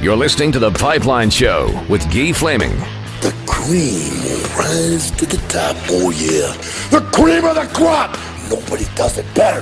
You're listening to The Pipeline Show with Guy Flaming. The cream will rise to the top. Oh, yeah. The cream of the crop. Nobody does it better.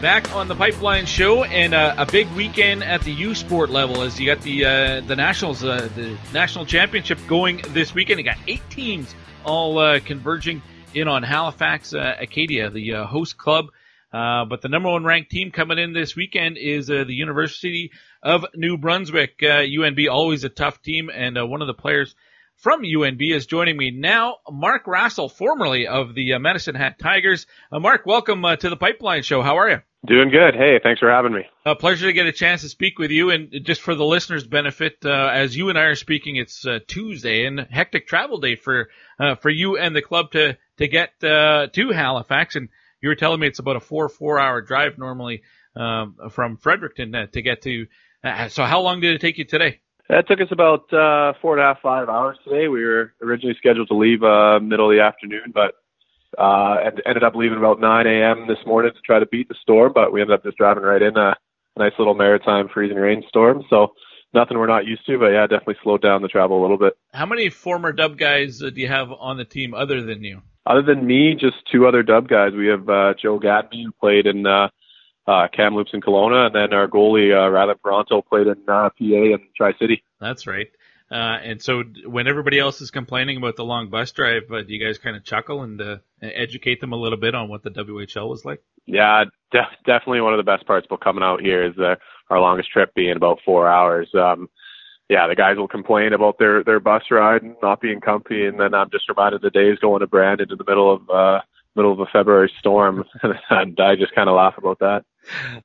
Back on the Pipeline Show and uh, a big weekend at the U Sport level as you got the uh, the nationals, uh, the national championship going this weekend. You got eight teams all uh, converging in on Halifax uh, Acadia, the uh, host club. but the number one ranked team coming in this weekend is the University of New Brunswick. UNB always a tough team, and one of the players from UNB is joining me now. Mark Rassell, formerly of the Medicine Hat Tigers. Mark, welcome to the Pipeline Show. How are you? Doing good. Hey, thanks for having me. A pleasure to get a chance to speak with you. And just for the listeners' benefit, uh, as you and I are speaking, it's uh, Tuesday and hectic travel day for uh, for you and the club to to get uh, to Halifax. And you were telling me it's about a four four hour drive normally um, from Fredericton uh, to get to. Uh, so how long did it take you today? That took us about uh, four and a half five hours today. We were originally scheduled to leave uh, middle of the afternoon, but uh, and ended up leaving about 9 a.m. this morning to try to beat the storm, but we ended up just driving right in a, nice little maritime freezing rainstorm. So nothing we're not used to, but yeah, definitely slowed down the travel a little bit. How many former Dub guys uh, do you have on the team other than you? Other than me, just two other Dub guys. We have uh, Joe Gatenby who played in uh, uh, Kamloops and Kelowna, and then our goalie uh, Rylan Parenteau played in uh, PA and Tri City. That's right. Uh, and so when everybody else is complaining about the long bus drive, uh, do you guys kind of chuckle and uh, educate them a little bit on what the WHL was like? Yeah, def- definitely one of the best parts about coming out here is uh, our longest trip being about four hours. Um, yeah, the guys will complain about their their bus ride and not being comfy, and then I'm just reminded the days going to Brandon in the middle of uh, middle of a February storm, and I just kind of laugh about that.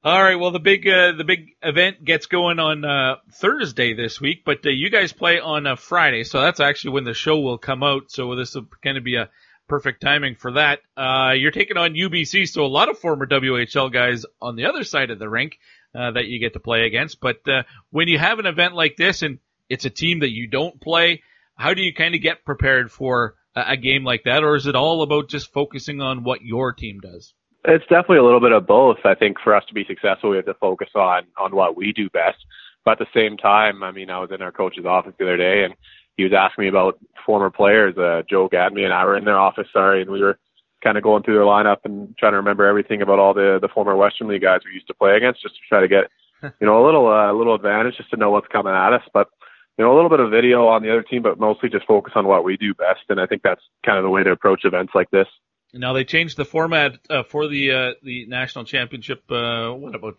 All right. Well, the big uh, the big event gets going on uh, Thursday this week, but uh, you guys play on a Friday, so that's actually when the show will come out. So this will kind of be a perfect timing for that. Uh, you're taking on UBC, so a lot of former WHL guys on the other side of the rink uh, that you get to play against. But uh, when you have an event like this and it's a team that you don't play, how do you kind of get prepared for a, game like that, or is it all about just focusing on what your team does? It's definitely a little bit of both. I think for us to be successful, we have to focus on on what we do best. But at the same time, I mean, I was in our coach's office the other day, and he was asking me about former players. Uh, Joe Gatenby and I were in their office, sorry, and we were kind of going through their lineup and trying to remember everything about all the the former Western League guys we used to play against, just to try to get you know a little uh, a little advantage, just to know what's coming at us. But you know, a little bit of video on the other team, but mostly just focus on what we do best. And I think that's kind of the way to approach events like this. Now they changed the format uh, for the uh, the national championship. Uh, what about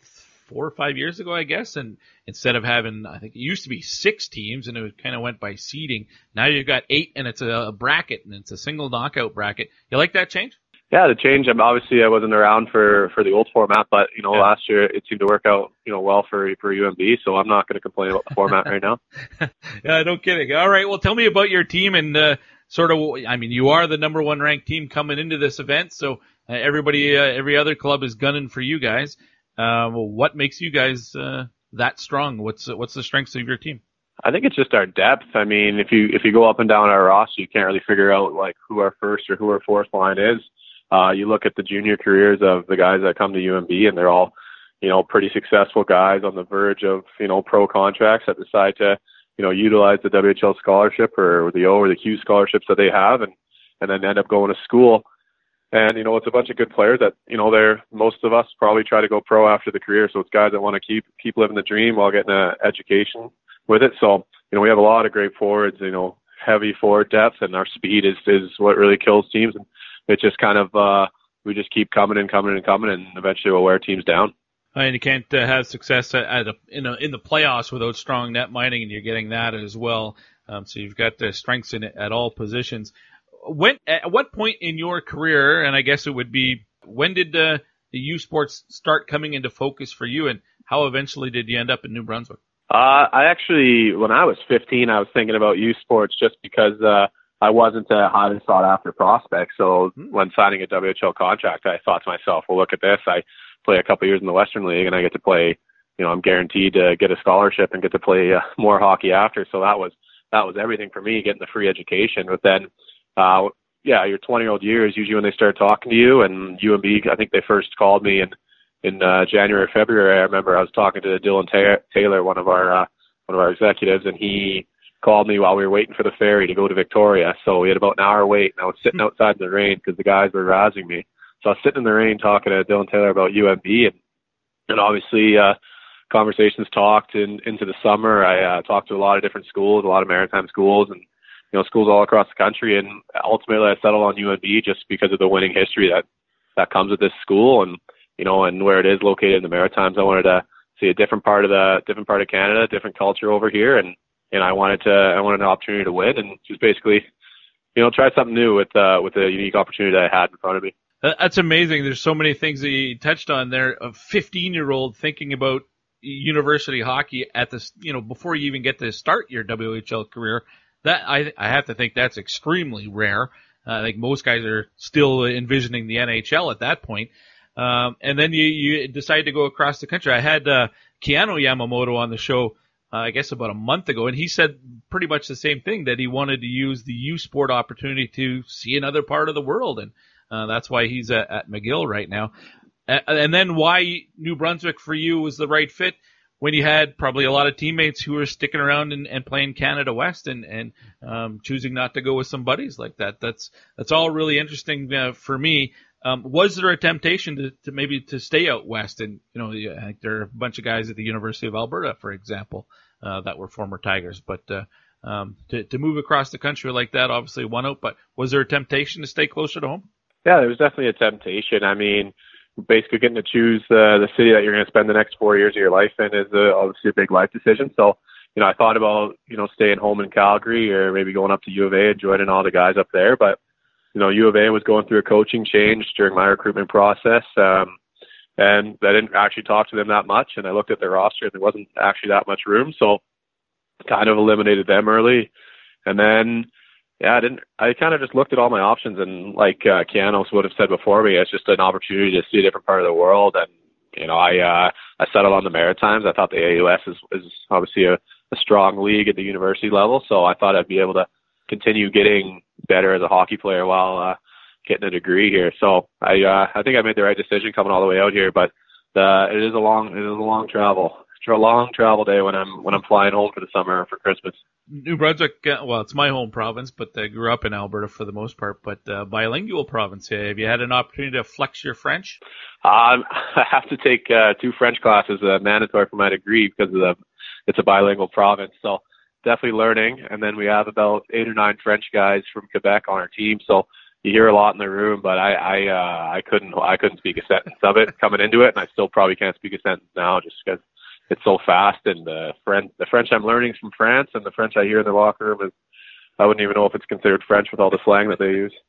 four or five years ago, I guess? And instead of having, I think it used to be six teams, and it kind of went by seeding. Now you've got eight, and it's a bracket, and it's a single knockout bracket. You like that change? Yeah, the change. I'm obviously I wasn't around for for the old format, but you know yeah. last year it seemed to work out you know well for for UNB, so I'm not going to complain about the format right now. yeah, no kidding. All right, well, tell me about your team and. uh sort of, I mean, you are the number one ranked team coming into this event, so uh, everybody, uh, every other club is gunning for you guys. Uh, well, what makes you guys uh, that strong? What's what's the strengths of your team? I think it's just our depth. I mean, if you if you go up and down our roster, you can't really figure out like who our first or who our fourth line is. Uh, you look at the junior careers of the guys that come to UNB, and they're all, you know, pretty successful guys on the verge of you know pro contracts that decide to you know, utilize the WHL scholarship or the O or the Q scholarships that they have and, and then end up going to school. And, you know, it's a bunch of good players that, you know, they're, most of us probably try to go pro after the career. So it's guys that want to keep, keep living the dream while getting an education with it. So, you know, we have a lot of great forwards, you know, heavy forward depth and our speed is, is what really kills teams. And it just kind of, uh, we just keep coming and coming and coming and eventually we'll wear teams down and you can't uh, have success at, at a, in, a, in the playoffs without strong net minding, and you're getting that as well. Um, so you've got the strengths in it at all positions. When at what point in your career, and I guess it would be when did uh, the U Sports start coming into focus for you, and how eventually did you end up in New Brunswick? Uh, I actually, when I was 15, I was thinking about U Sports just because uh, I wasn't a highly sought after prospect. So hmm. when signing a WHL contract, I thought to myself, well, look at this. I play a couple years in the Western League, and I get to play. You know, I'm guaranteed to get a scholarship and get to play uh, more hockey after. So that was that was everything for me, getting the free education. But then, uh, yeah, your 20 year old years usually when they start talking to you, and UNB, I think they first called me and in uh, January, February, I remember I was talking to Dylan Taylor, one of our uh, one of our executives, and he called me while we were waiting for the ferry to go to Victoria. So we had about an hour wait, and I was sitting outside in the rain because the guys were razzing me. So I was sitting in the rain talking to Dylan Taylor about UNB, and and obviously uh, conversations talked in, into the summer. I uh, talked to a lot of different schools, a lot of maritime schools, and you know schools all across the country. And ultimately, I settled on UNB just because of the winning history that that comes with this school, and you know, and where it is located in the Maritimes. I wanted to see a different part of the different part of Canada, different culture over here, and and I wanted to I wanted an opportunity to win, and just basically, you know, try something new with uh, with the unique opportunity that I had in front of me. That's amazing. There's so many things that you touched on there. A 15 year old thinking about university hockey at this, you know, before you even get to start your WHL career. That I I have to think that's extremely rare. Uh, I think most guys are still envisioning the NHL at that point. Um, and then you you decide to go across the country. I had uh, Keanu Yamamoto on the show. Uh, I guess about a month ago, and he said pretty much the same thing that he wanted to use the U Sport opportunity to see another part of the world, and uh, that's why he's at, at McGill right now. Uh, and then why New Brunswick for you was the right fit when you had probably a lot of teammates who were sticking around and, and playing Canada West and and um, choosing not to go with some buddies like that. That's that's all really interesting uh, for me. Um, was there a temptation to, to maybe to stay out west? And you know, think there are a bunch of guys at the University of Alberta, for example, uh, that were former Tigers. But uh, um, to to move across the country like that, obviously one out. But was there a temptation to stay closer to home? Yeah, there was definitely a temptation. I mean, basically getting to choose the the city that you're going to spend the next four years of your life in is a, obviously a big life decision. So, you know, I thought about you know staying home in Calgary or maybe going up to U of A and joining all the guys up there. But you know, U of A was going through a coaching change during my recruitment process. Um, and I didn't actually talk to them that much. And I looked at their roster and there wasn't actually that much room. So kind of eliminated them early. And then yeah, I didn't. I kind of just looked at all my options, and like uh, Keanu's would have said before me, it's just an opportunity to see a different part of the world. And you know, I uh, I settled on the Maritimes. I thought the AUS is is obviously a, a strong league at the university level, so I thought I'd be able to continue getting better as a hockey player while uh, getting a degree here. So I uh, I think I made the right decision coming all the way out here, but uh, it is a long it is a long travel It's a long travel day when I'm when I'm flying home for the summer or for Christmas. New Brunswick, uh, well, it's my home province, but I grew up in Alberta for the most part. But uh, bilingual province. Have you had an opportunity to flex your French? Um, I have to take uh, two French classes, uh, mandatory for my degree because of the it's a bilingual province. So definitely learning. And then we have about eight or nine French guys from Quebec on our team. So you hear a lot in the room, but I I uh, I couldn't I couldn't speak a sentence of it coming into it, and I still probably can't speak a sentence now just because it's so fast. And the French, the French I'm learning is from France, and the French I hear in the locker room is I wouldn't even know if it's considered French with all the slang that they use.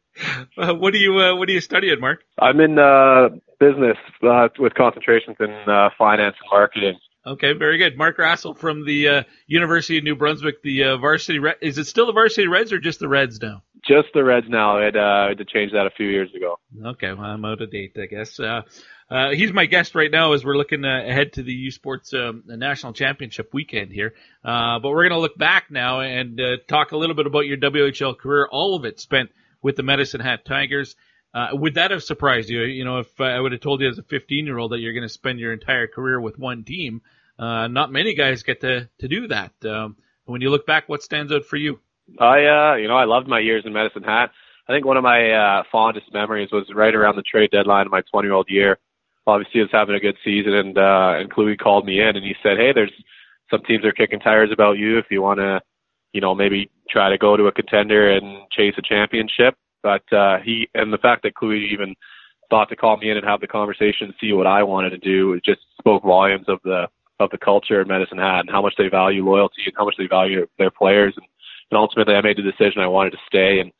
Uh, what do you uh, What do you study at, Mark? I'm in uh, business uh, with concentrations in uh, finance and marketing. Okay, very good. Mark Rassell from the uh, University of New Brunswick, the uh, varsity. Red- is it still the varsity Reds or just the Reds now? Just the Reds now. I had, uh, I had to change that a few years ago. Okay, well, I'm out of date, I guess. Uh, uh, he's my guest right now as we're looking uh, ahead to the U Sports um, National Championship weekend here. Uh, but we're going to look back now and uh, talk a little bit about your WHL career, all of it spent with the Medicine Hat Tigers. Uh, would that have surprised you? You know, if I would have told you as a 15 year old that you're going to spend your entire career with one team, uh, not many guys get to, to do that. Um, when you look back, what stands out for you? I, uh, you know, I loved my years in Medicine Hat. I think one of my uh, fondest memories was right around the trade deadline of my 20 year old year obviously was having a good season, and uh, and Cluey called me in and he said, hey, there's some teams are kicking tires about you if you want to, you know, maybe try to go to a contender and chase a championship. But uh, he and the fact that Cluey even thought to call me in and have the conversation, see what I wanted to do, it just spoke volumes of the of the culture at Medicine Hat and how much they value loyalty and how much they value their players. And, and ultimately, I made the decision I wanted to stay and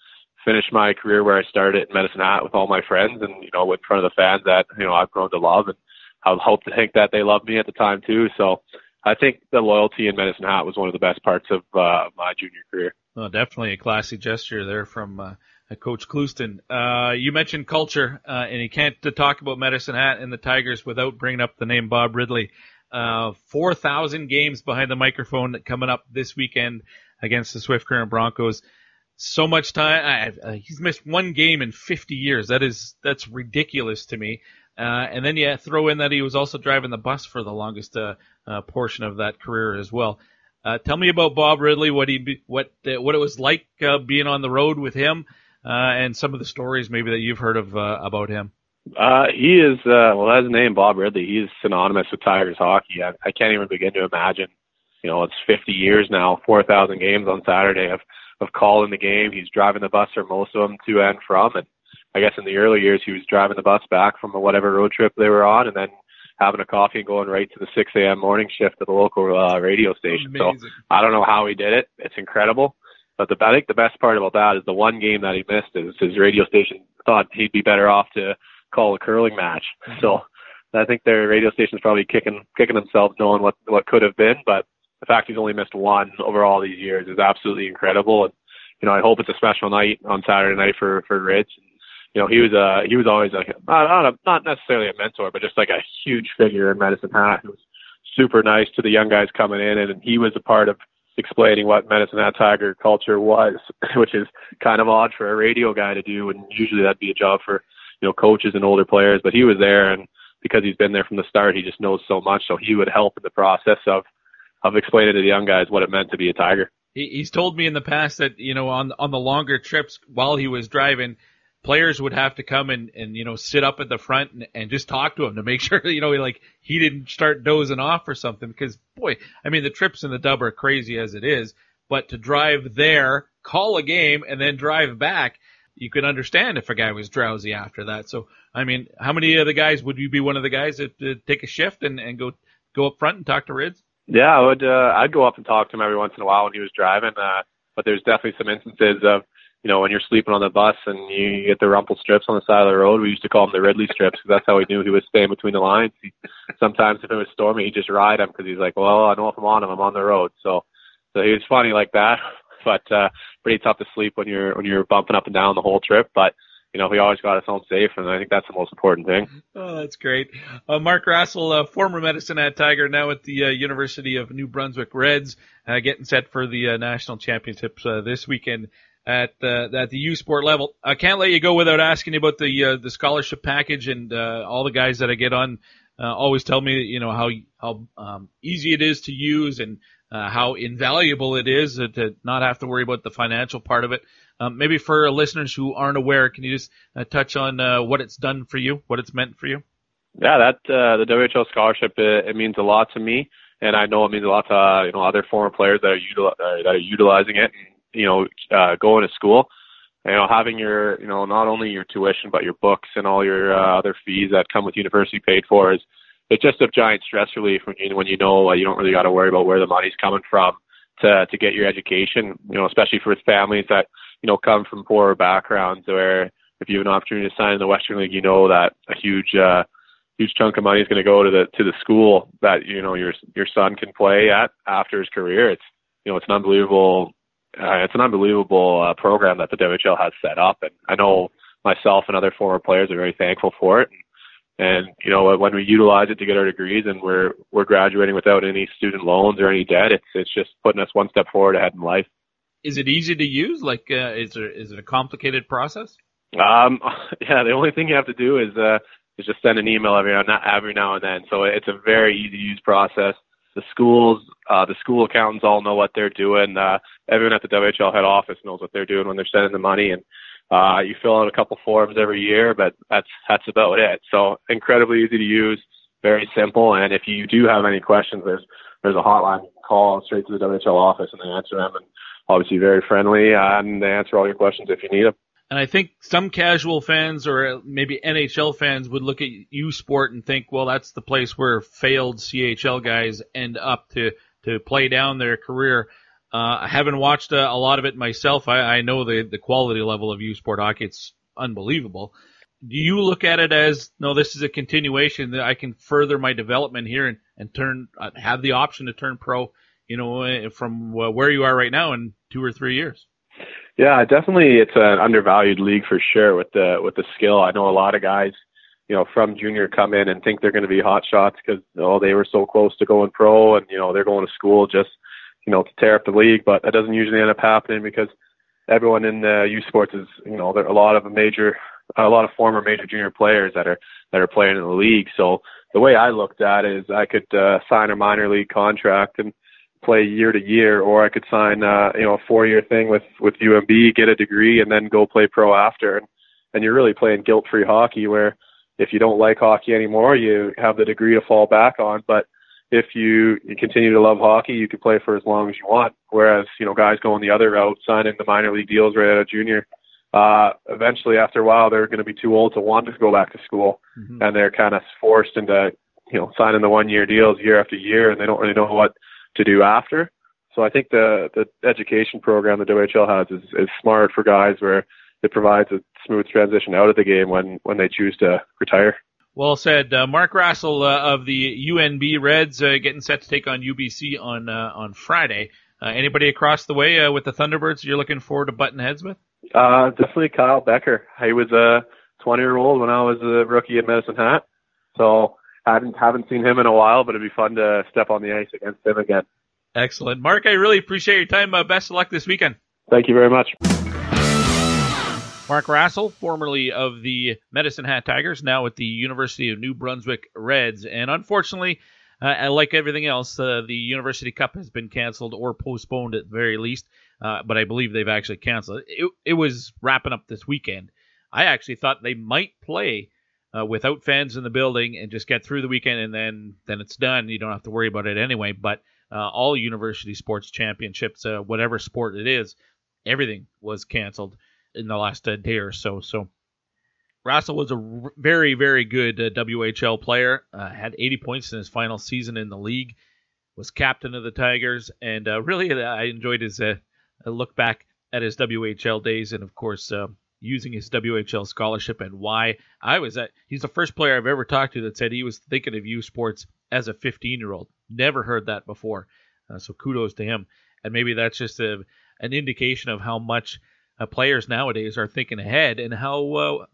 finish my career where I started at Medicine Hat with all my friends and, you know, in front of the fans that, you know, I've grown to love and I hope to think that they loved me at the time too. So I think the loyalty in Medicine Hat was one of the best parts of uh, my junior career. Well, definitely a classy gesture there from uh, Coach Clouston. Uh, you mentioned culture, uh, and you can't talk about Medicine Hat and the Tigers without bringing up the name Bob Ridley. Uh, 4,000 games behind the microphone coming up this weekend against the Swift Current Broncos so much time. I, he's missed one game in 50 years. That is that's ridiculous to me. Uh, and then you throw in that he was also driving the bus for the longest uh, uh, portion of that career as well. Uh, tell me about Bob Ridley, what he what uh, what it was like being on the road with him, uh, and some of the stories maybe that you've heard of about him. Uh, he is uh, well, that's his name, Bob Ridley. He's synonymous with Tigers hockey. I, I can't even begin to imagine. You know, it's 50 years now, 4,000 games on Saturday of of calling the game. He's driving the bus for most of them to and from, and I guess in the early years he was driving the bus back from whatever road trip they were on, and then having a coffee and going right to the 6 a.m. morning shift at the local uh, radio station. Amazing. So I don't know how he did it. It's incredible. But the, I think the best part about that is the one game that he missed is his radio station thought he'd be better off to call a curling match. Mm-hmm. So I think their radio station's probably kicking kicking themselves knowing what what could have been. But the fact he's only missed one over all these years is absolutely incredible. And you know, I hope it's a special night on Saturday night for for Rich. And, you know, he was uh he was always like not not, a, not necessarily a mentor, but just like a huge figure in Medicine Hat who was super nice to the young guys coming in, and he was a part of explaining what Medicine Hat Tiger culture was, which is kind of odd for a radio guy to do, and usually that'd be a job for you know coaches and older players. But he was there, and because he's been there from the start, he just knows so much. So he would help in the process of of explaining to the young guys what it meant to be a Tiger. He, he's told me in the past that you know on on the longer trips while he was driving, players would have to come and and you know sit up at the front and, and just talk to him to make sure you know he like he didn't start dozing off or something because boy, I mean the trips in the dub are crazy as it is, but to drive there, call a game, and then drive back. You could understand if a guy was drowsy after that. So, I mean, how many of the guys would you be one of the guys that uh, take a shift and, and go go up front and talk to Rids? Yeah, I would. Uh, I'd go up and talk to him every once in a while when he was driving. Uh, but there's definitely some instances of, you know, when you're sleeping on the bus and you get the rumble strips on the side of the road. We used to call them the Ridley strips because that's how we knew he was staying between the lines. He, sometimes if it was stormy, he'd just ride them because he's like, well, I know if I'm on him, I'm on the road. So, so he was funny like that. But uh, pretty tough to sleep when you're when you're bumping up and down the whole trip. But you know, we always got us home safe, and I think that's the most important thing. Oh, that's great. Uh, Mark Rassell, uh, former Medicine Hat Tiger, now at the uh, University of New Brunswick Reds, uh, getting set for the uh, national championships uh, this weekend at at the U Sport level. I can't let you go without asking you about the the scholarship package and all the guys that I get on. Always tell me, you know, how how um, easy it is to use and uh, how invaluable it is uh, to not have to worry about the financial part of it. Um, maybe for listeners who aren't aware, can you just uh, touch on uh, what it's done for you, what it's meant for you? Yeah, that uh, the WHL scholarship it, it means a lot to me, and I know it means a lot to uh, you know other former players that are util- uh, that are utilizing it. You know, uh, going to school, you know, having your you know not only your tuition but your books and all your uh, other fees that come with university paid for is it's just a giant stress relief when you when you know uh, you don't really got to worry about where the money's coming from to to get your education. You know, especially for families that you know come from poorer backgrounds where if you have an opportunity to sign in the Western League, you know that a huge uh, huge chunk of money is going to go to the to the school that you know your your son can play at after his career. It's you know it's an unbelievable uh, it's an unbelievable uh, program that the WHL has set up, and I know myself and other former players are very thankful for it. And you know when we utilize it to get our degrees and we're we're graduating without any student loans or any debt, it's it's just putting us one step forward ahead in life. Is it easy to use? Like, uh, is there is it a complicated process? Um, yeah, the only thing you have to do is uh, is just send an email every now every now and then. So it's a very easy to use process. The schools, uh, the school accountants all know what they're doing. Uh, everyone at the WHL head office knows what they're doing when they're sending the money, and uh, you fill out a couple forms every year, but that's that's about it. So incredibly easy to use, very simple. And if you do have any questions, there's there's a hotline you can call straight to the WHL office, and they answer them. And obviously very friendly, uh, and they answer all your questions if you need them. And I think some casual fans or maybe NHL fans would look at U Sport and think, well, that's the place where failed CHL guys end up to to play down their career. Uh, I haven't watched a, a lot of it myself. I, I know the the quality level of U Sport hockey; it's unbelievable. Do you look at it as no? This is a continuation that I can further my development here and and turn uh, have the option to turn pro. You know, from where you are right now in two or three years. Yeah, definitely, it's an undervalued league for sure with the with the skill. I know a lot of guys, you know, from junior come in and think they're going to be hot shots because oh they were so close to going pro and you know they're going to school just you know to tear up the league, but that doesn't usually end up happening because everyone in the U Sports is you know there are a lot of major a lot of former major junior players that are that are playing in the league. So the way I looked at it is I could uh, sign a minor league contract and play year to year, or I could sign uh, you know a four year thing with with UNB, get a degree, and then go play pro after. And and you're really playing guilt free hockey where if you don't like hockey anymore, you have the degree to fall back on. But if you, you continue to love hockey, you can play for as long as you want. Whereas, you know, guys going the other route, signing the minor league deals right out of junior, uh, eventually after a while, they're going to be too old to want to go back to school. Mm-hmm. And they're kind of forced into, you know, signing the one year deals year after year and they don't really know what to do after. So I think the, the education program the WHL has is, is smart for guys where it provides a smooth transition out of the game when, when they choose to retire. Well said, uh, Mark Rassell uh, of the UNB Reds uh, getting set to take on UBC on uh, on Friday. Uh, anybody across the way uh, with the Thunderbirds you're looking forward to button heads with? definitely Kyle Becker. He was a 20 year old when I was a rookie at Medicine Hat, so haven't haven't seen him in a while, but it'd be fun to step on the ice against him again. Excellent, Mark. I really appreciate your time. best of luck this weekend. Thank you very much. Mark Rassell, formerly of the Medicine Hat Tigers, now with the University of New Brunswick Reds. And unfortunately, uh, like everything else, uh, the University Cup has been canceled or postponed at the very least. Uh, but I believe they've actually canceled it. it. It was wrapping up this weekend. I actually thought they might play uh, without fans in the building and just get through the weekend, and then then it's done. You don't have to worry about it anyway. But uh, all university sports championships, uh, whatever sport it is, everything was canceled in the last uh, day or so. So Rassell was a very, very good uh, WHL player. Uh, had 80 points in his final season in the league. Was captain of the Tigers, and uh, really, uh, I enjoyed his uh, look back at his WHL days, and of course, using his WHL scholarship and why I was at. He's the first player I've ever talked to that said he was thinking of U Sports as a 15 year old. Never heard that before. so kudos to him, and maybe that's just a, an indication of how much uh, players nowadays are thinking ahead and how uh,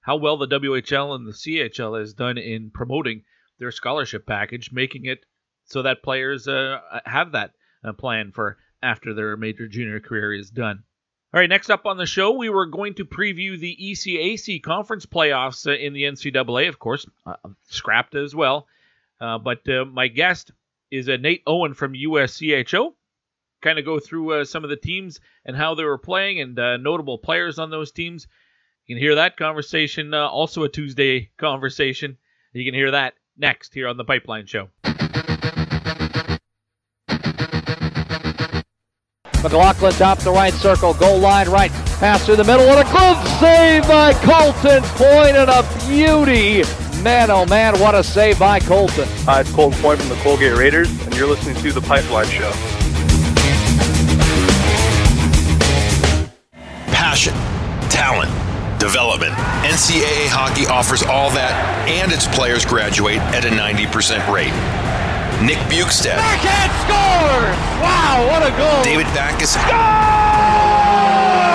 how well the WHL and the CHL has done in promoting their scholarship package, making it so that players uh, have that uh, plan for after their major junior career is done. All right, next up on the show, we were going to preview the ECAC conference playoffs uh, in the NCAA, of course, uh, scrapped as well. but my guest is Nate Owen from USCHO kind of go through uh, some of the teams and how they were playing and uh, notable players on those teams. You can hear that conversation, uh, also a Tuesday conversation. You can hear that next here on the Pipeline Show. McLaughlin top the right circle, goal line right, pass through the middle, and a glove save by Colton Point and a beauty. Man, oh man, what a save by Colton. Hi, it's Colton Point from the Colgate Raiders, and you're listening to The Pipeline Show. Passion, talent, development. NCAA hockey offers all that, and its players graduate at a 90% rate. Nick Bjugstad. Backhand score! Wow, what a goal! David Backes.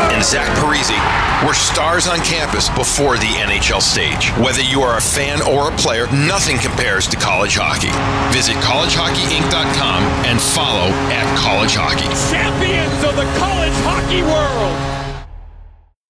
And Zach Parise were stars on campus before the NHL stage. Whether you are a fan or a player, nothing compares to college hockey. Visit collegehockeyinc.com and follow at college hockey. Champions of the college hockey world!